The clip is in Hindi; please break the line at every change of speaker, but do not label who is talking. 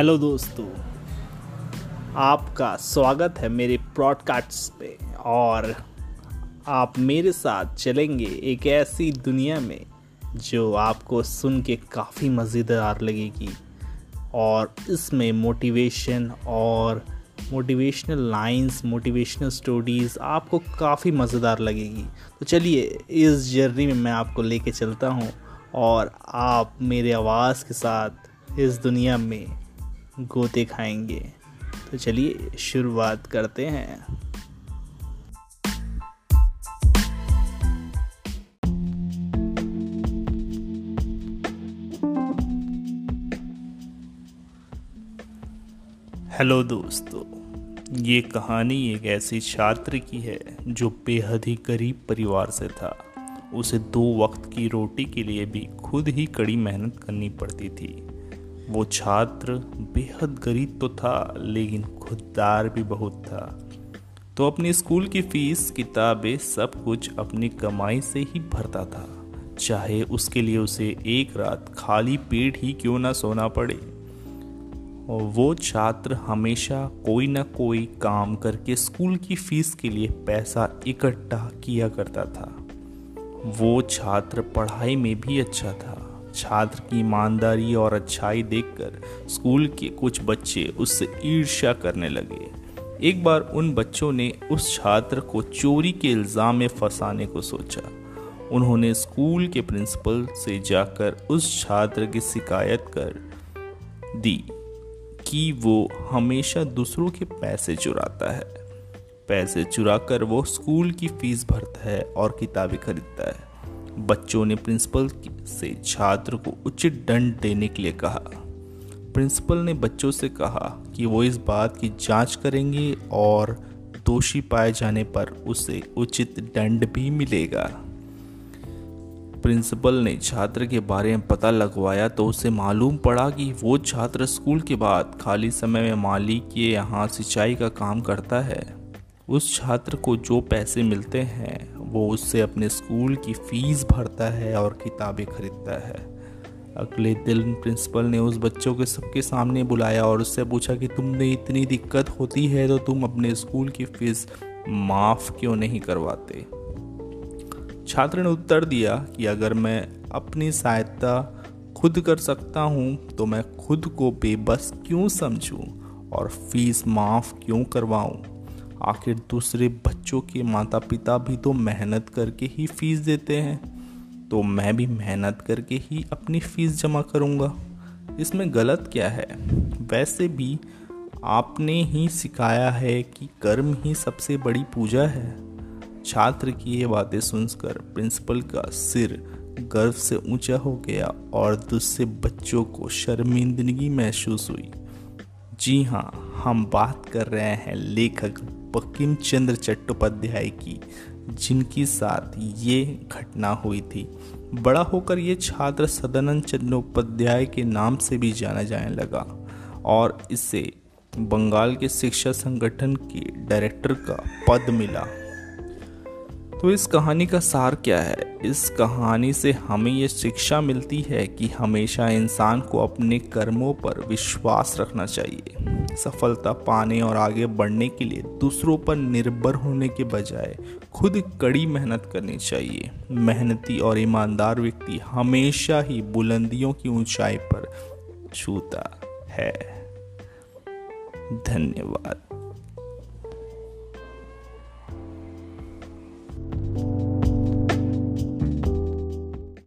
हेलो दोस्तों, आपका स्वागत है मेरे प्रॉडकास्ट पे और आप मेरे साथ चलेंगे एक ऐसी दुनिया में जो आपको सुन के काफ़ी मज़ेदार लगेगी और इसमें मोटिवेशन और मोटिवेशनल लाइंस मोटिवेशनल स्टोरीज़ आपको काफ़ी मज़ेदार लगेगी। तो चलिए, इस जर्नी में मैं आपको लेके चलता हूँ और आप मेरे आवाज़ के साथ इस दुनिया में गोते खाएँगे। तो चलिए, शुरुआत करते हैं। हेलो दोस्तों, ये कहानी एक ऐसी छात्र की है, जो बेहद ही गरीब परिवार से था। उसे दो वक्त की रोटी के लिए भी खुद ही कड़ी मेहनत करनी पड़ती थी। वो छात्र बेहद गरीब तो था, लेकिन खुददार भी बहुत था। तो अपनी स्कूल की फ़ीस, किताबें सब कुछ अपनी कमाई से ही भरता था। चाहे उसके लिए उसे एक रात खाली पेट ही क्यों ना सोना पड़े। वो छात्र हमेशा कोई ना कोई काम करके स्कूल की फ़ीस के लिए पैसा इकट्ठा किया करता था। वो छात्र पढ़ाई में भी अच्छा था। छात्र की ईमानदारी और अच्छाई देखकर स्कूल के कुछ बच्चे उससे ईर्ष्या करने लगे। एक बार उन बच्चों ने उस छात्र को चोरी के इल्ज़ाम में फंसाने को सोचा। उन्होंने स्कूल के प्रिंसिपल से जाकर उस छात्र की शिकायत कर दी कि वो हमेशा दूसरों के पैसे चुराता है। पैसे चुरा कर वो स्कूल की फ़ीस भरता है और किताबें खरीदता है। बच्चों ने प्रिंसिपल से छात्र को उचित दंड देने के लिए कहा। प्रिंसिपल ने बच्चों से कहा कि वो इस बात की जाँच करेंगे और दोषी पाए जाने पर उसे उचित दंड भी मिलेगा। प्रिंसिपल ने छात्र के बारे में पता लगवाया तो उसे मालूम पड़ा कि वो छात्र स्कूल के बाद खाली समय में मालिक के यहाँ सिंचाई का काम करता है। उस छात्र को जो पैसे मिलते हैं वो उससे अपने स्कूल की फ़ीस भरता है और किताबें खरीदता है। अगले दिन प्रिंसिपल ने उस बच्चों के सबके सामने बुलाया और उससे पूछा कि, तुमने इतनी दिक्कत होती है तो तुम अपने स्कूल की फ़ीस माफ़ क्यों नहीं करवाते? छात्र ने उत्तर दिया कि, अगर मैं अपनी सहायता खुद कर सकता हूँ तो मैं खुद को बेबस क्यों समझूं और फ़ीस माफ़ क्यों करवाऊं? आखिर दूसरे बच्चों के माता पिता भी तो मेहनत करके ही फ़ीस देते हैं। तो मैं भी मेहनत करके ही अपनी फ़ीस जमा करूँगा। इसमें गलत क्या है? वैसे भी आपने ही सिखाया है कि कर्म ही सबसे बड़ी पूजा है। छात्र की ये बातें सुनकर प्रिंसिपल का सिर गर्व से ऊँचा हो गया और दूसरे बच्चों को शर्मिंदगी महसूस हुई। जी हाँ हम बात कर रहे हैं लेखक बकिम चंद्र चट्टोपाध्याय की, जिनके साथ ये घटना हुई थी। बड़ा होकर ये छात्र सदानंद चट्टोपाध्याय के नाम से भी जाना जाने लगा और इसे बंगाल के शिक्षा संगठन के डायरेक्टर का पद मिला। तो इस कहानी का सार क्या है? इस कहानी से हमें ये शिक्षा मिलती है कि हमेशा इंसान को अपने कर्मों पर विश्वास रखना चाहिए। सफलता पाने और आगे बढ़ने के लिए दूसरों पर निर्भर होने के बजाय खुद कड़ी मेहनत करनी चाहिए। मेहनती और ईमानदार व्यक्ति हमेशा ही बुलंदियों की ऊंचाई पर छूता है। धन्यवाद।